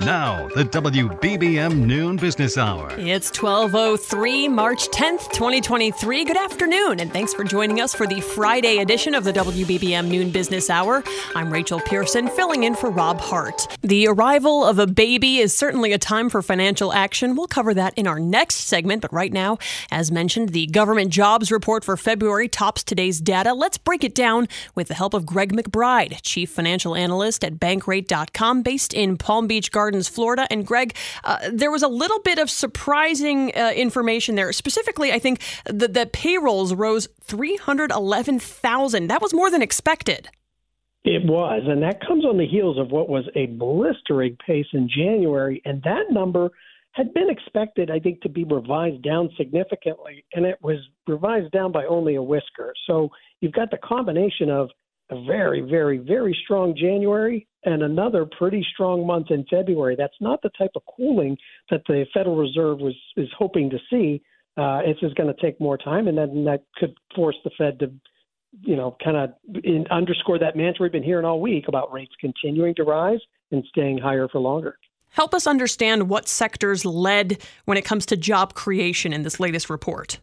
Now, the WBBM Noon Business Hour. It's 1203, March 10th, 2023. Good afternoon, and thanks for joining us for the Friday edition of the WBBM Noon Business Hour. I'm Rachel Pearson, filling in for Rob Hart. The arrival of a baby is certainly a time for financial action. We'll cover that in our next segment, but right now, as mentioned, the government jobs report for February tops today's data. Let's break it down with the help of Greg McBride, Chief Financial Analyst at Bankrate.com, based in Palm Beach Gardens. Gardens, Florida. And Greg, uh, there was a little bit of surprising uh, information there. Specifically, I think that the payrolls rose 311,000. That was more than expected. It was, and that comes on the heels of what was a blistering pace in January, and that number had been expected, I think, to be revised down significantly, and it was revised down by only a whisker. So you've got the combination of a very, very, very strong January and another pretty strong month in February. That's not the type of cooling that the Federal Reserve was is hoping to see. Uh, it's just going to take more time, and then that could force the Fed to, you know, kind of underscore that mantra we've been hearing all week about rates continuing to rise and staying higher for longer. Help us understand what sectors led when it comes to job creation in this latest report.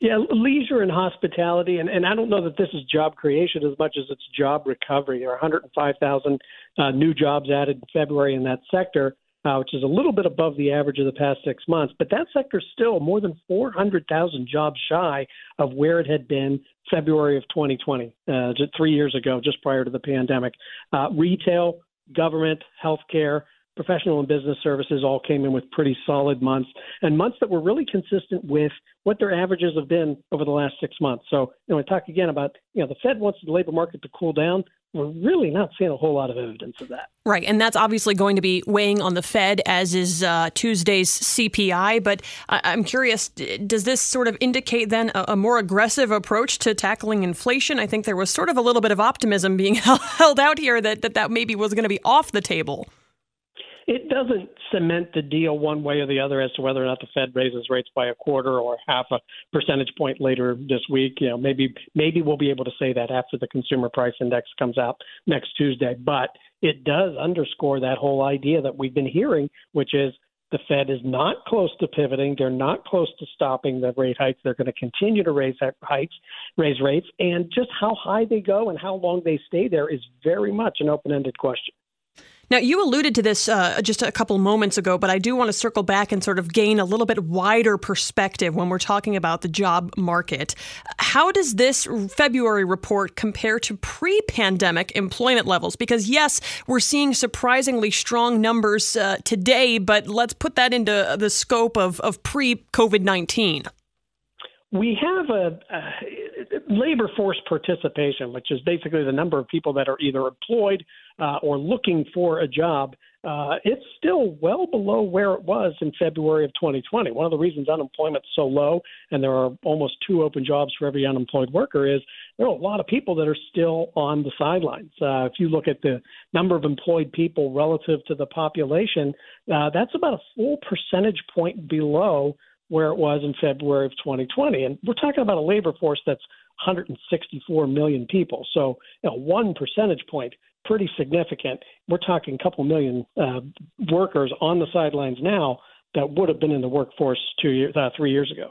Yeah, leisure and hospitality, and, and I don't know that this is job creation as much as it's job recovery. There are 105,000 uh, new jobs added in February in that sector, uh, which is a little bit above the average of the past six months. But that sector is still more than 400,000 jobs shy of where it had been February of 2020, uh, three years ago, just prior to the pandemic. Uh, retail, government, healthcare, professional and business services all came in with pretty solid months and months that were really consistent with what their averages have been over the last six months. So, you know, we talk again about, you know, the Fed wants the labor market to cool down. We're really not seeing a whole lot of evidence of that. Right. And that's obviously going to be weighing on the Fed, as is uh, Tuesday's CPI. But I- am curious, does this sort of indicate then a-, a more aggressive approach to tackling inflation? I think there was sort of a little bit of optimism being held out here that that, that maybe was going to be off the table it doesn't cement the deal one way or the other as to whether or not the Fed raises rates by a quarter or half a percentage point later this week. You know, maybe maybe we'll be able to say that after the consumer price index comes out next Tuesday. But it does underscore that whole idea that we've been hearing, which is the Fed is not close to pivoting. They're not close to stopping the rate hikes. They're going to continue to raise hikes, raise rates, and just how high they go and how long they stay there is very much an open-ended question. Now, you alluded to this uh, just a couple moments ago, but I do want to circle back and sort of gain a little bit wider perspective when we're talking about the job market. How does this February report compare to pre pandemic employment levels? Because, yes, we're seeing surprisingly strong numbers uh, today, but let's put that into the scope of, of pre COVID 19 we have a, a, labor force participation, which is basically the number of people that are either employed uh, or looking for a job. Uh, it's still well below where it was in February of 2020. One of the reasons unemployment's so low, and there are almost two open jobs for every unemployed worker, is there are a lot of people that are still on the sidelines. Uh, if you look at the number of employed people relative to the population, uh, that's about a full percentage point below where it was in February of 2020. And we're talking about a labor force that's 164 million people. So, you know, one percentage point, pretty significant. We're talking a couple million uh, workers on the sidelines now that would have been in the workforce two years, uh, three years ago.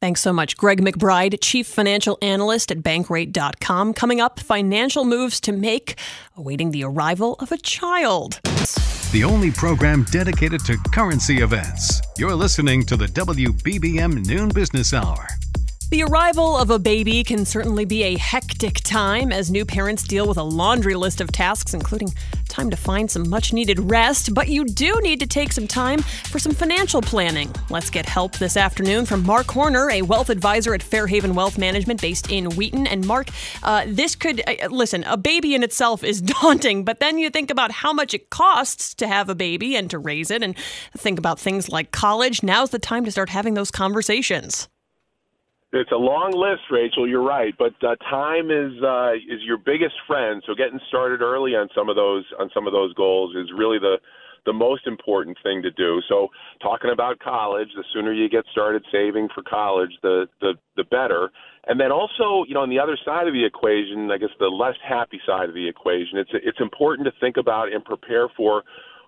Thanks so much. Greg McBride, Chief Financial Analyst at Bankrate.com. Coming up, financial moves to make, awaiting the arrival of a child the only program dedicated to currency events. You're listening to the WBBM Noon Business Hour. The arrival of a baby can certainly be a hectic time as new parents deal with a laundry list of tasks, including time to find some much needed rest, but you do need to take some time for some financial planning. Let's get help this afternoon from Mark Horner, a wealth advisor at Fairhaven Wealth Management based in Wheaton. And Mark, uh, this could, uh, listen, a baby in itself is daunting, but then you think about how much it costs to have a baby and to raise it, and think about things like college. Now's the time to start having those conversations. It's a long list, Rachel. You're right, but uh, time is uh, is your biggest friend. So getting started early on some of those on some of those goals is really the the most important thing to do. So talking about college, the sooner you get started saving for college, the the the better. And then also, you know, on the other side of the equation, I guess the less happy side of the equation, it's it's important to think about and prepare for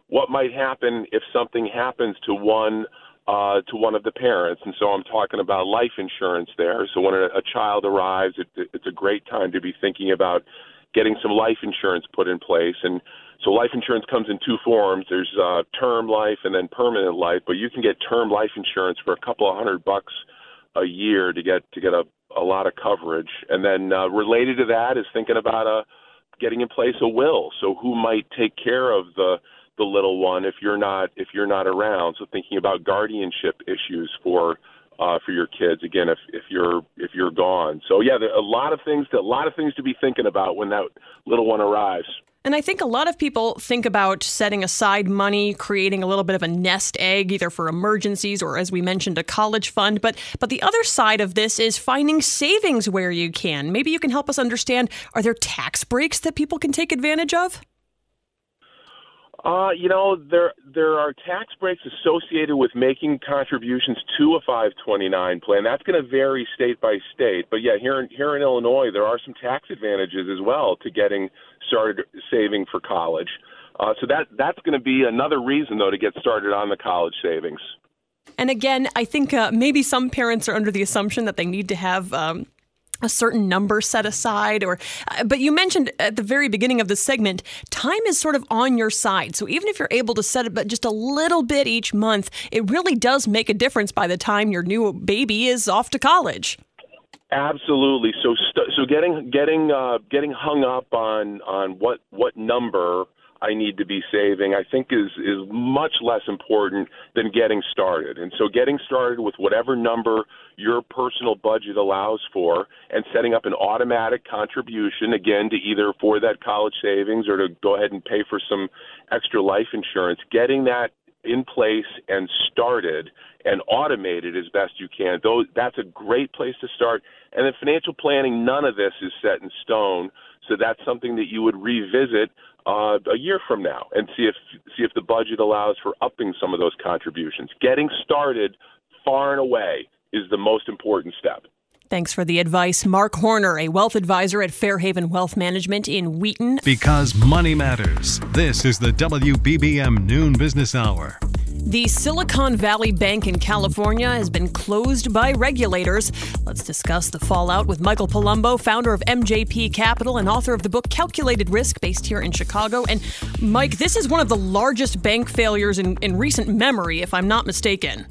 what might happen if something happens to one uh, to one of the parents. And so I'm talking about life insurance there. So when a, a child arrives, it, it, it's a great time to be thinking about getting some life insurance put in place. And so life insurance comes in two forms. There's uh, term life and then permanent life, but you can get term life insurance for a couple of hundred bucks a year to get to get a, a lot of coverage. And then uh, related to that is thinking about a uh, getting in place a will. So who might take care of the the little one if you're not if you're not around. So thinking about guardianship issues for uh, for your kids again if if you're if you're gone. So yeah, there a lot of things to, a lot of things to be thinking about when that little one arrives. And I think a lot of people think about setting aside money, creating a little bit of a nest egg, either for emergencies or, as we mentioned, a college fund. But but the other side of this is finding savings where you can. Maybe you can help us understand: Are there tax breaks that people can take advantage of? Uh, you know, there there are tax breaks associated with making contributions to a 529 plan. That's going to vary state by state. But yeah, here in here in Illinois, there are some tax advantages as well to getting started saving for college. Uh, so that that's going to be another reason though to get started on the college savings. And again, I think uh, maybe some parents are under the assumption that they need to have um, a certain number set aside or uh, but you mentioned at the very beginning of the segment time is sort of on your side. So even if you're able to set it but just a little bit each month it really does make a difference by the time your new baby is off to college. Absolutely. So st- so getting getting uh, getting hung up on on what what number I need to be saving, I think is is much less important than getting started. And so getting started with whatever number your personal budget allows for and setting up an automatic contribution again to either for that college savings or to go ahead and pay for some extra life insurance, getting that in place and started and automated as best you can. Though that's a great place to start. And then financial planning, none of this is set in stone. So that's something that you would revisit uh, a year from now and see if see if the budget allows for upping some of those contributions. Getting started far and away is the most important step. Thanks for the advice, Mark Horner, a wealth advisor at Fairhaven Wealth Management in Wheaton. Because money matters. This is the WBBM Noon Business Hour. The Silicon Valley Bank in California has been closed by regulators. Let's discuss the fallout with Michael Palumbo, founder of MJP Capital and author of the book Calculated Risk, based here in Chicago. And Mike, this is one of the largest bank failures in, in recent memory, if I'm not mistaken.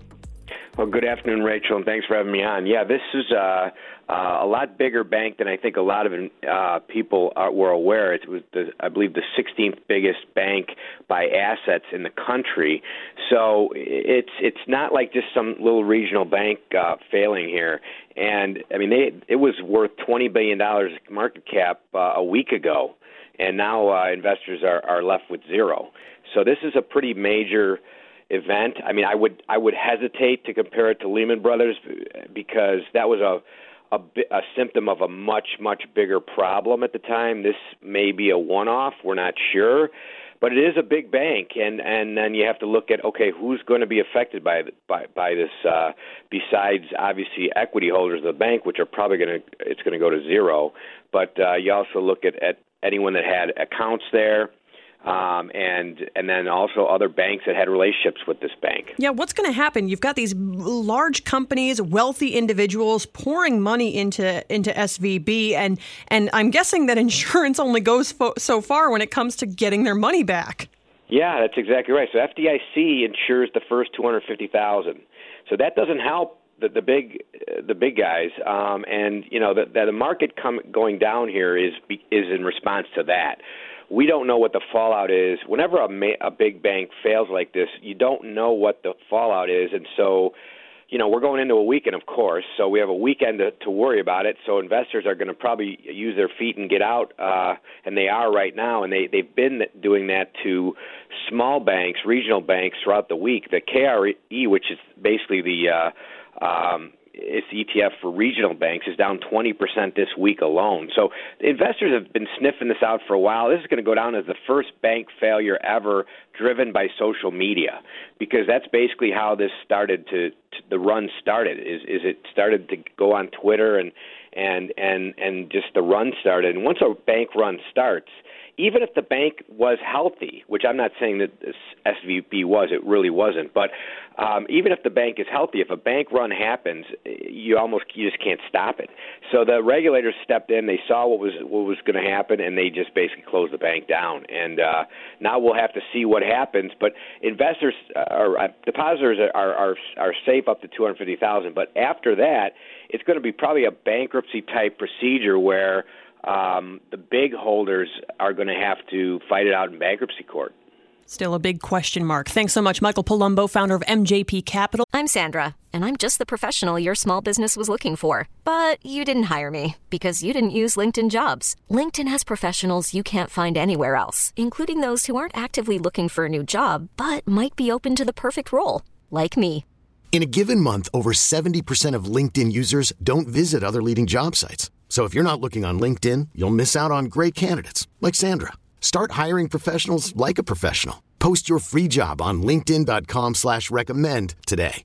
Well, good afternoon, Rachel, and thanks for having me on. Yeah, this is uh, uh, a lot bigger bank than I think a lot of uh, people are, were aware. It was, the, I believe, the 16th biggest bank by assets in the country. So it's it's not like just some little regional bank uh, failing here. And I mean, they it was worth 20 billion dollars market cap uh, a week ago, and now uh, investors are are left with zero. So this is a pretty major event. I mean, I would I would hesitate to compare it to Lehman Brothers because that was a a, a symptom of a much much bigger problem at the time. This may be a one-off. We're not sure, but it is a big bank, and and then you have to look at okay, who's going to be affected by by by this? Uh, besides obviously equity holders of the bank, which are probably going to it's going to go to zero. But uh, you also look at at anyone that had accounts there um, and and then also other banks that had relationships with this bank. Yeah, what's going to happen? You've got these large companies, wealthy individuals pouring money into into SVB, and and I'm guessing that insurance only goes fo- so far when it comes to getting their money back. Yeah, that's exactly right. So FDIC insures the first two hundred fifty thousand. So that doesn't help the, the big the big guys, um, and you know the, the market come, going down here is is in response to that we don't know what the fallout is. Whenever a, ma- a big bank fails like this, you don't know what the fallout is, and so you know, we're going into a weekend, of course, so we have a weekend to, to worry about it. So investors are going to probably use their feet and get out, uh, and they are right now, and they they've been doing that to small banks, regional banks throughout the week. The KRE, which is basically the uh, um, its ETF for regional banks is down 20% this week alone. So investors have been sniffing this out for a while. This is going to go down as the first bank failure ever driven by social media because that's basically how this started to, to the run started is is it started to go on Twitter and and and and just the run started. And once a bank run starts, even if the bank was healthy, which I'm not saying that SVB was, it really wasn't, but um, even if the bank is healthy, if a bank run happens, you almost you just can't stop it. So the regulators stepped in, they saw what was what was going to happen, and they just basically closed the bank down. And uh, now we'll have to see what happens. But investors or uh, depositors are, are are safe up to two hundred fifty thousand. But after that, it's going to be probably a bankruptcy type procedure where um, the big holders are going to have to fight it out in bankruptcy court. Still a big question mark. Thanks so much, Michael Palumbo, founder of MJP Capital. I'm Sandra, and I'm just the professional your small business was looking for. But you didn't hire me because you didn't use LinkedIn jobs. LinkedIn has professionals you can't find anywhere else, including those who aren't actively looking for a new job but might be open to the perfect role, like me. In a given month, over 70% of LinkedIn users don't visit other leading job sites. So if you're not looking on LinkedIn, you'll miss out on great candidates like Sandra. Start hiring professionals like a professional. Post your free job on LinkedIn.com slash recommend today.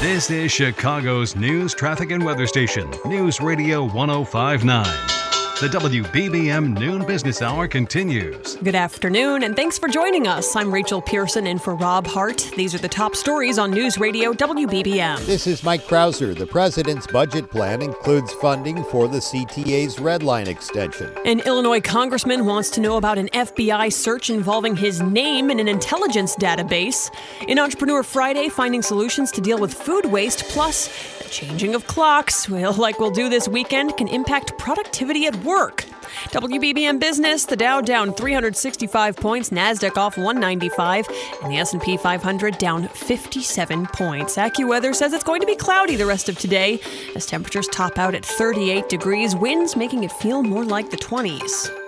This is Chicago's news, traffic, and weather station, News Radio 1059. The WBBM Noon Business Hour continues. Good afternoon, and thanks for joining us. I'm Rachel Pearson in for Rob Hart. These are the top stories on News Radio WBBM. This is Mike Krauser. The president's budget plan includes funding for the CTA's Red Line extension. An Illinois congressman wants to know about an FBI search involving his name in an intelligence database. In Entrepreneur Friday, finding solutions to deal with food waste, plus the changing of clocks, well, like we'll do this weekend, can impact productivity at work. WBBM Business, the Dow down 365 points, Nasdaq off 195, and the S&P 500 down 57 points. AccuWeather says it's going to be cloudy the rest of today as temperatures top out at 38 degrees, winds making it feel more like the 20s.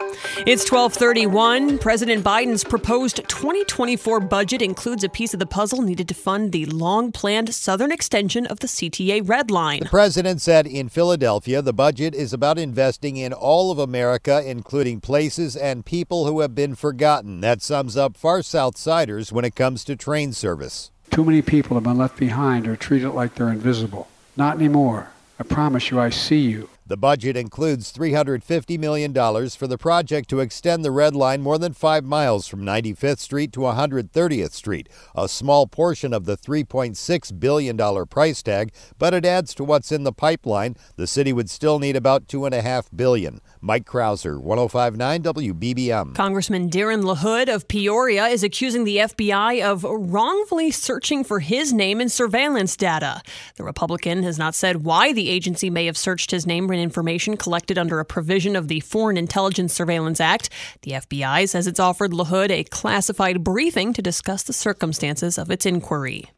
It's 1231. President Biden's proposed 2024 budget includes a piece of the puzzle needed to fund the long planned southern extension of the CTA Red Line. The president said in Philadelphia the budget is about investing in all of America, including places and people who have been forgotten. That sums up far Southsiders when it comes to train service. Too many people have been left behind or treated like they're invisible. Not anymore. I promise you, I see you. The budget includes $350 million for the project to extend the Red Line more than five miles from 95th Street to 130th Street, a small portion of the $3.6 billion price tag, but it adds to what's in the pipeline. The city would still need about 2.5 billion. Mike Krauser, 1059 WBBM. Congressman Darren LaHood of Peoria is accusing the FBI of wrongfully searching for his name in surveillance data. The Republican has not said why the agency may have searched his name information collected under a provision of the Foreign Intelligence Surveillance Act. The FBI says it's offered LaHood a classified briefing to discuss the circumstances of its inquiry.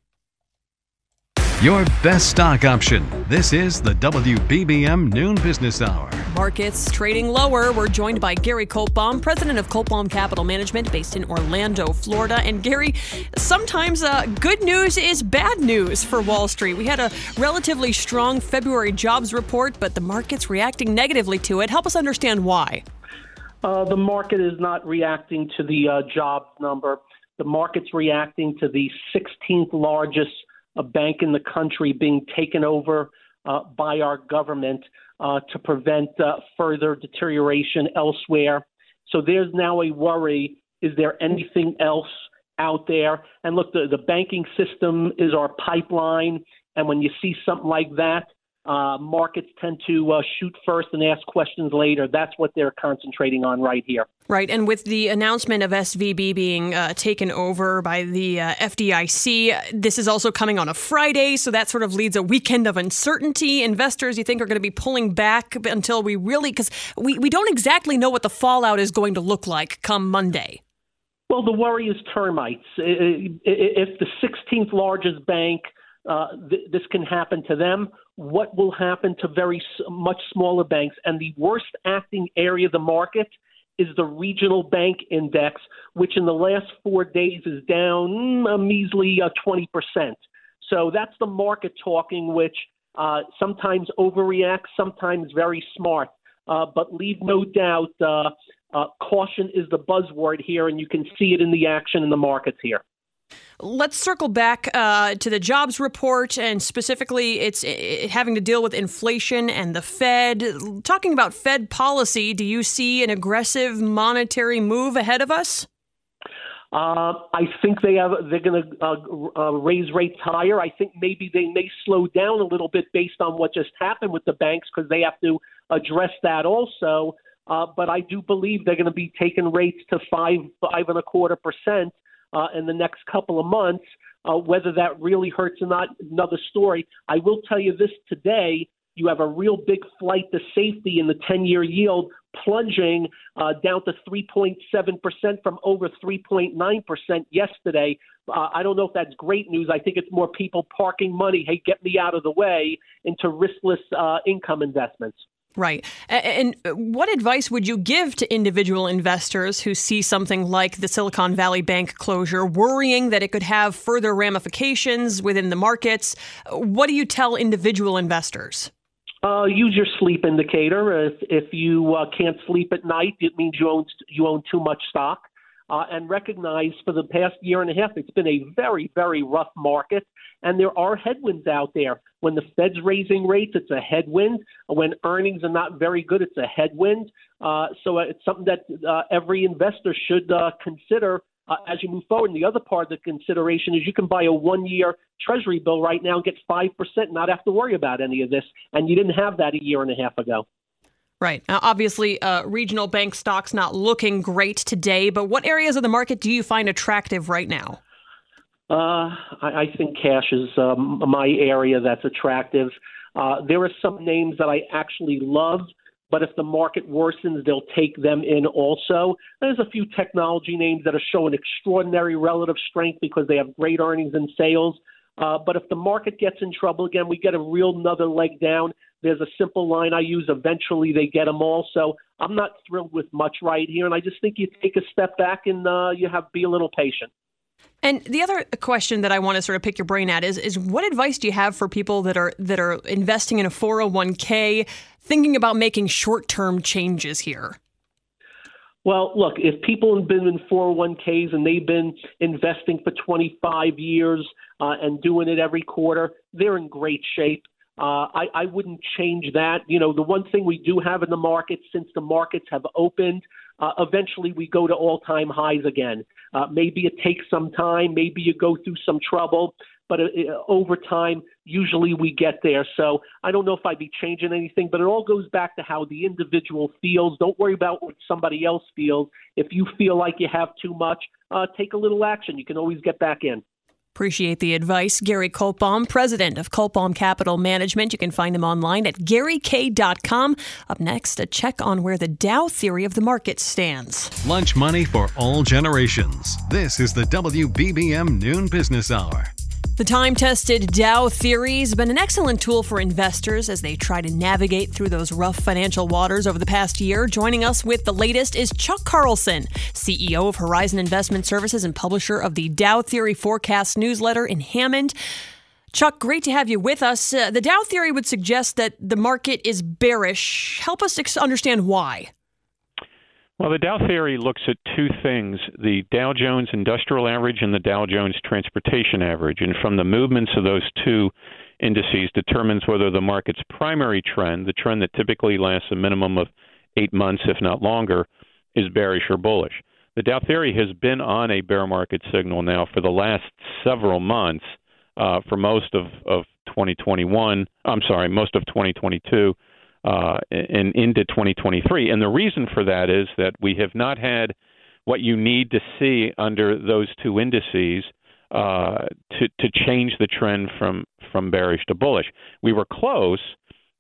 Your best stock option. This is the WBBM Noon Business Hour. Markets trading lower. We're joined by Gary Kaltbaum, president of Kaltbaum Capital Management, based in Orlando, Florida. And Gary, sometimes uh, good news is bad news for Wall Street. We had a relatively strong February jobs report, but the market's reacting negatively to it. Help us understand why. Uh, the market is not reacting to the uh, jobs number. The market's reacting to the 16th largest a bank in the country being taken over uh, by our government uh, to prevent uh, further deterioration elsewhere. So there's now a worry is there anything else out there? And look, the, the banking system is our pipeline. And when you see something like that, Uh, markets tend to uh, shoot first and ask questions later. That's what they're concentrating on right here. Right. And with the announcement of SVB being uh, taken over by the uh, FDIC, this is also coming on a Friday. So that sort of leads a weekend of uncertainty. Investors, you think, are going to be pulling back until we really, because we, we don't exactly know what the fallout is going to look like come Monday. Well, the worry is termites. If the 16th largest bank, uh, th- this can happen to them, what will happen to very much smaller banks? And the worst acting area of the market is the regional bank index, which in the last four days is down mm, a measly uh, 20%. So that's the market talking, which uh, sometimes overreacts, sometimes very smart. Uh, but leave no doubt, uh, uh, caution is the buzzword here, and you can see it in the action in the markets here. Let's circle back uh, to the jobs report, and specifically, it's it, having to deal with inflation and the Fed. Talking about Fed policy, do you see an aggressive monetary move ahead of us? Uh, I think they have they're going to uh, uh, raise rates higher. I think maybe they may slow down a little bit based on what just happened with the banks because they have to address that also. Uh, but I do believe they're going to be taking rates to five five and a quarter percent uh, in the next couple of months. Uh, whether that really hurts or not, another story. I will tell you this today. You have a real big flight to safety in the 10 year yield plunging uh, down to 3.7% from over 3.9% yesterday. Uh, I don't know if that's great news. I think it's more people parking money, hey, get me out of the way, into riskless uh, income investments. Right. And what advice would you give to individual investors who see something like the Silicon Valley Bank closure, worrying that it could have further ramifications within the markets? What do you tell individual investors? Uh, use your sleep indicator. If, if you uh, can't sleep at night, it means you own you own too much stock. Uh, and recognize for the past year and a half, it's been a very, very rough market. And there are headwinds out there. When the Fed's raising rates, it's a headwind. When earnings are not very good, it's a headwind. Uh, so it's something that uh, every investor should uh, consider uh, as you move forward. And the other part of the consideration is you can buy a one year treasury bill right now and get 5% and not have to worry about any of this. And you didn't have that a year and a half ago. Right. Now, obviously, uh, regional bank stocks not looking great today, but what areas of the market do you find attractive right now? Uh, I, I think cash is um, my area that's attractive. Uh, there are some names that I actually love, but if the market worsens, they'll take them in also. There's a few technology names that are showing extraordinary relative strength because they have great earnings and sales. Uh, but if the market gets in trouble again, we get a real another leg down. There's a simple line I use. Eventually, they get them all. So I'm not thrilled with much right here, and I just think you take a step back and uh, you have be a little patient. And the other question that I want to sort of pick your brain at is is what advice do you have for people that are that are investing in a 401k, thinking about making short-term changes here? Well, look, if people have been in 401ks and they've been investing for 25 years uh, and doing it every quarter, they're in great shape. Uh, I, I wouldn't change that. You know, the one thing we do have in the market since the markets have opened, uh, eventually we go to all time highs again. Uh, maybe it takes some time, maybe you go through some trouble, but uh, uh, over time, usually we get there. So I don't know if I'd be changing anything, but it all goes back to how the individual feels. Don't worry about what somebody else feels. If you feel like you have too much, uh, take a little action. You can always get back in. Appreciate the advice. Gary Kaltbaum, president of Kaltbaum Capital Management. You can find him online at garyk.com. Up next, a check on where the Dow theory of the market stands. Lunch money for all generations. This is the WBBM Noon Business Hour. The time tested Dow theory has been an excellent tool for investors as they try to navigate through those rough financial waters over the past year. Joining us with the latest is Chuck Carlson, CEO of Horizon Investment Services and publisher of the Dow Theory Forecast newsletter in Hammond. Chuck, great to have you with us. Uh, the Dow theory would suggest that the market is bearish. Help us ex- understand why. Well, the Dow theory looks at two things the Dow Jones Industrial Average and the Dow Jones Transportation Average. And from the movements of those two indices determines whether the market's primary trend, the trend that typically lasts a minimum of eight months, if not longer, is bearish or bullish. The Dow theory has been on a bear market signal now for the last several months uh, for most of, of 2021. I'm sorry, most of 2022 uh, and into 2023. And the reason for that is that we have not had what you need to see under those two indices uh, to to change the trend from from bearish to bullish. We were close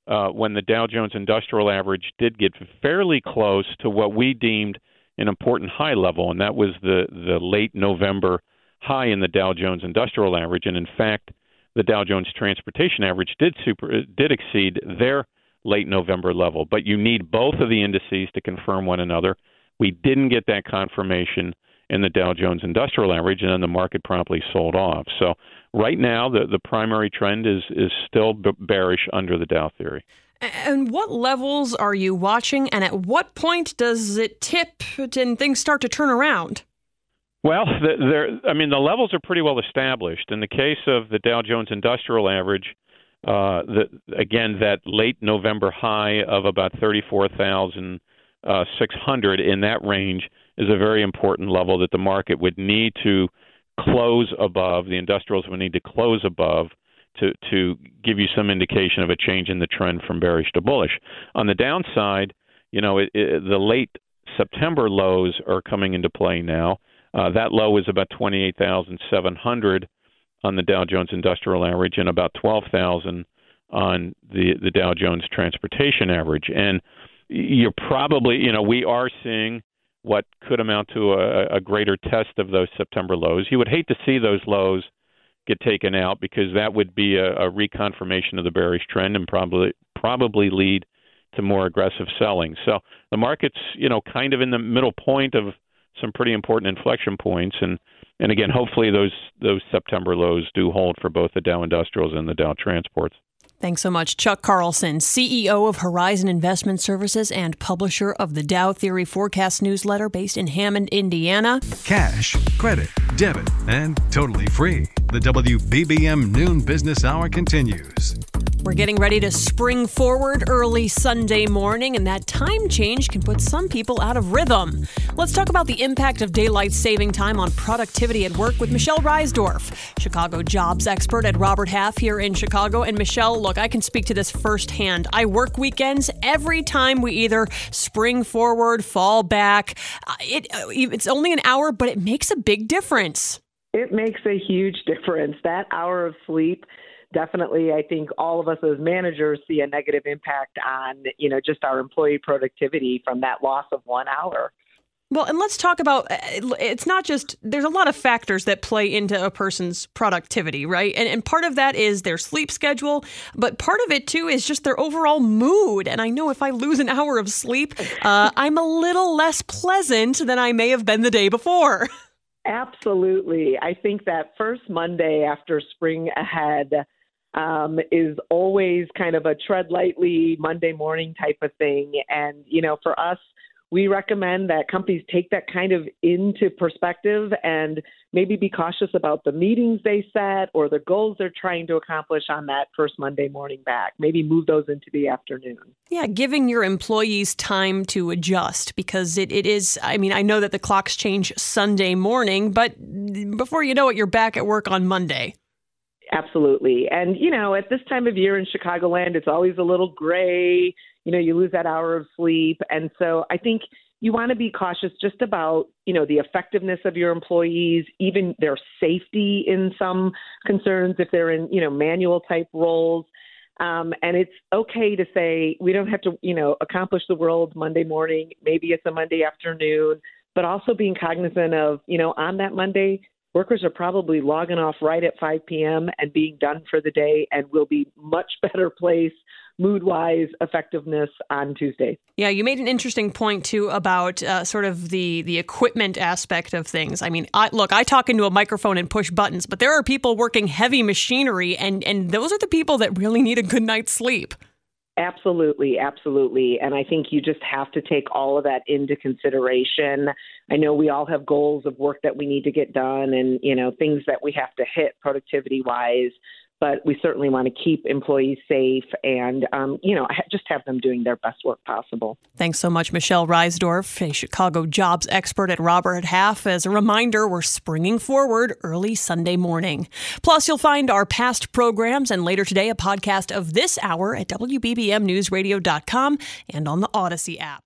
uh, when the Dow Jones Industrial Average did get fairly close to what we deemed an important high level, and that was the the late November high in the Dow Jones Industrial Average. And in fact, the Dow Jones Transportation Average did super did exceed their late November level. But you need both of the indices to confirm one another. We didn't get that confirmation in the Dow Jones Industrial Average, and then the market promptly sold off. So right now, the the primary trend is is still bearish under the Dow theory. And what levels are you watching, and at what point does it tip and things start to turn around? Well, there. I mean, the levels are pretty well established. In the case of the Dow Jones Industrial Average, uh, the, again, that late November high of about 34,600 uh, in that range is a very important level that the market would need to close above. The industrials would need to close above to to give you some indication of a change in the trend from bearish to bullish. On the downside, you know, it, it, the late September lows are coming into play now. Uh, that low is about 28,700 on the Dow Jones Industrial Average and about 12,000 on the the Dow Jones Transportation Average. And you're probably, you know, we are seeing what could amount to a, a greater test of those September lows. You would hate to see those lows get taken out because that would be a, a reconfirmation of the bearish trend and probably probably lead to more aggressive selling. So the market's you know kind of in the middle point of some pretty important inflection points and and again hopefully those those September lows do hold for both the Dow Industrials and the Dow Transports. Thanks so much, Chuck Carlson, CEO of Horizon Investment Services and publisher of the Dow Theory Forecast newsletter based in Hammond, Indiana. Cash, credit, debit, and totally free. The WBBM Noon Business Hour continues. We're getting ready to spring forward early Sunday morning, and that time change can put some people out of rhythm. Let's talk about the impact of daylight saving time on productivity at work with Michelle Reisdorf, Chicago jobs expert at Robert Half here in Chicago. And Michelle, look, I can speak to this firsthand. I work weekends every time we either spring forward, fall back. Uh, it, uh, it's only an hour, but it makes a big difference. It makes a huge difference. That hour of sleep definitely I think all of us as managers see a negative impact on, you know, just our employee productivity from that loss of 1 hour. Well, and let's talk about uh, it's not just there's a lot of factors that play into a person's productivity, right? And, and part of that is their sleep schedule, but part of it too is just their overall mood. And I know if I lose an hour of sleep, uh, I'm a little less pleasant than I may have been the day before. Absolutely. I think that first Monday after spring ahead um, is always kind of a tread lightly Monday morning type of thing. And, you know, for us, we recommend that companies take that kind of into perspective and maybe be cautious about the meetings they set or the goals they're trying to accomplish on that first Monday morning back. Maybe move those into the afternoon. Yeah, giving your employees time to adjust because it, it is, I mean, I know that the clocks change Sunday morning, but before you know it, you're back at work on Monday. Absolutely. And, you know, at this time of year in Chicagoland, it's always a little gray. You know, you lose that hour of sleep. And so I think you want to be cautious just about, you know, the effectiveness of your employees, even their safety in some concerns if they're in, you know, manual type roles. Um, and it's okay to say we don't have to, you know, accomplish the world Monday morning. Maybe it's a Monday afternoon, but also being cognizant of, you know, on that Monday, workers are probably logging off right at 5 p.m. and being done for the day and will be much better place mood wise effectiveness on Tuesday. Yeah, you made an interesting point too about uh, sort of the the equipment aspect of things. I mean, I, look, I talk into a microphone and push buttons, but there are people working heavy machinery, and and those are the people that really need a good night's sleep. Absolutely, absolutely. And I think you just have to take all of that into consideration. I know we all have goals of work that we need to get done and, you know, things that we have to hit productivity wise. But we certainly want to keep employees safe and, um, you know, just have them doing their best work possible. Thanks so much, Michelle Reisdorf, a Chicago jobs expert at Robert Half. As a reminder, we're springing forward early Sunday morning. Plus, you'll find our past programs and later today a podcast of this hour at WBBMNewsRadio.com and on the Audacy app.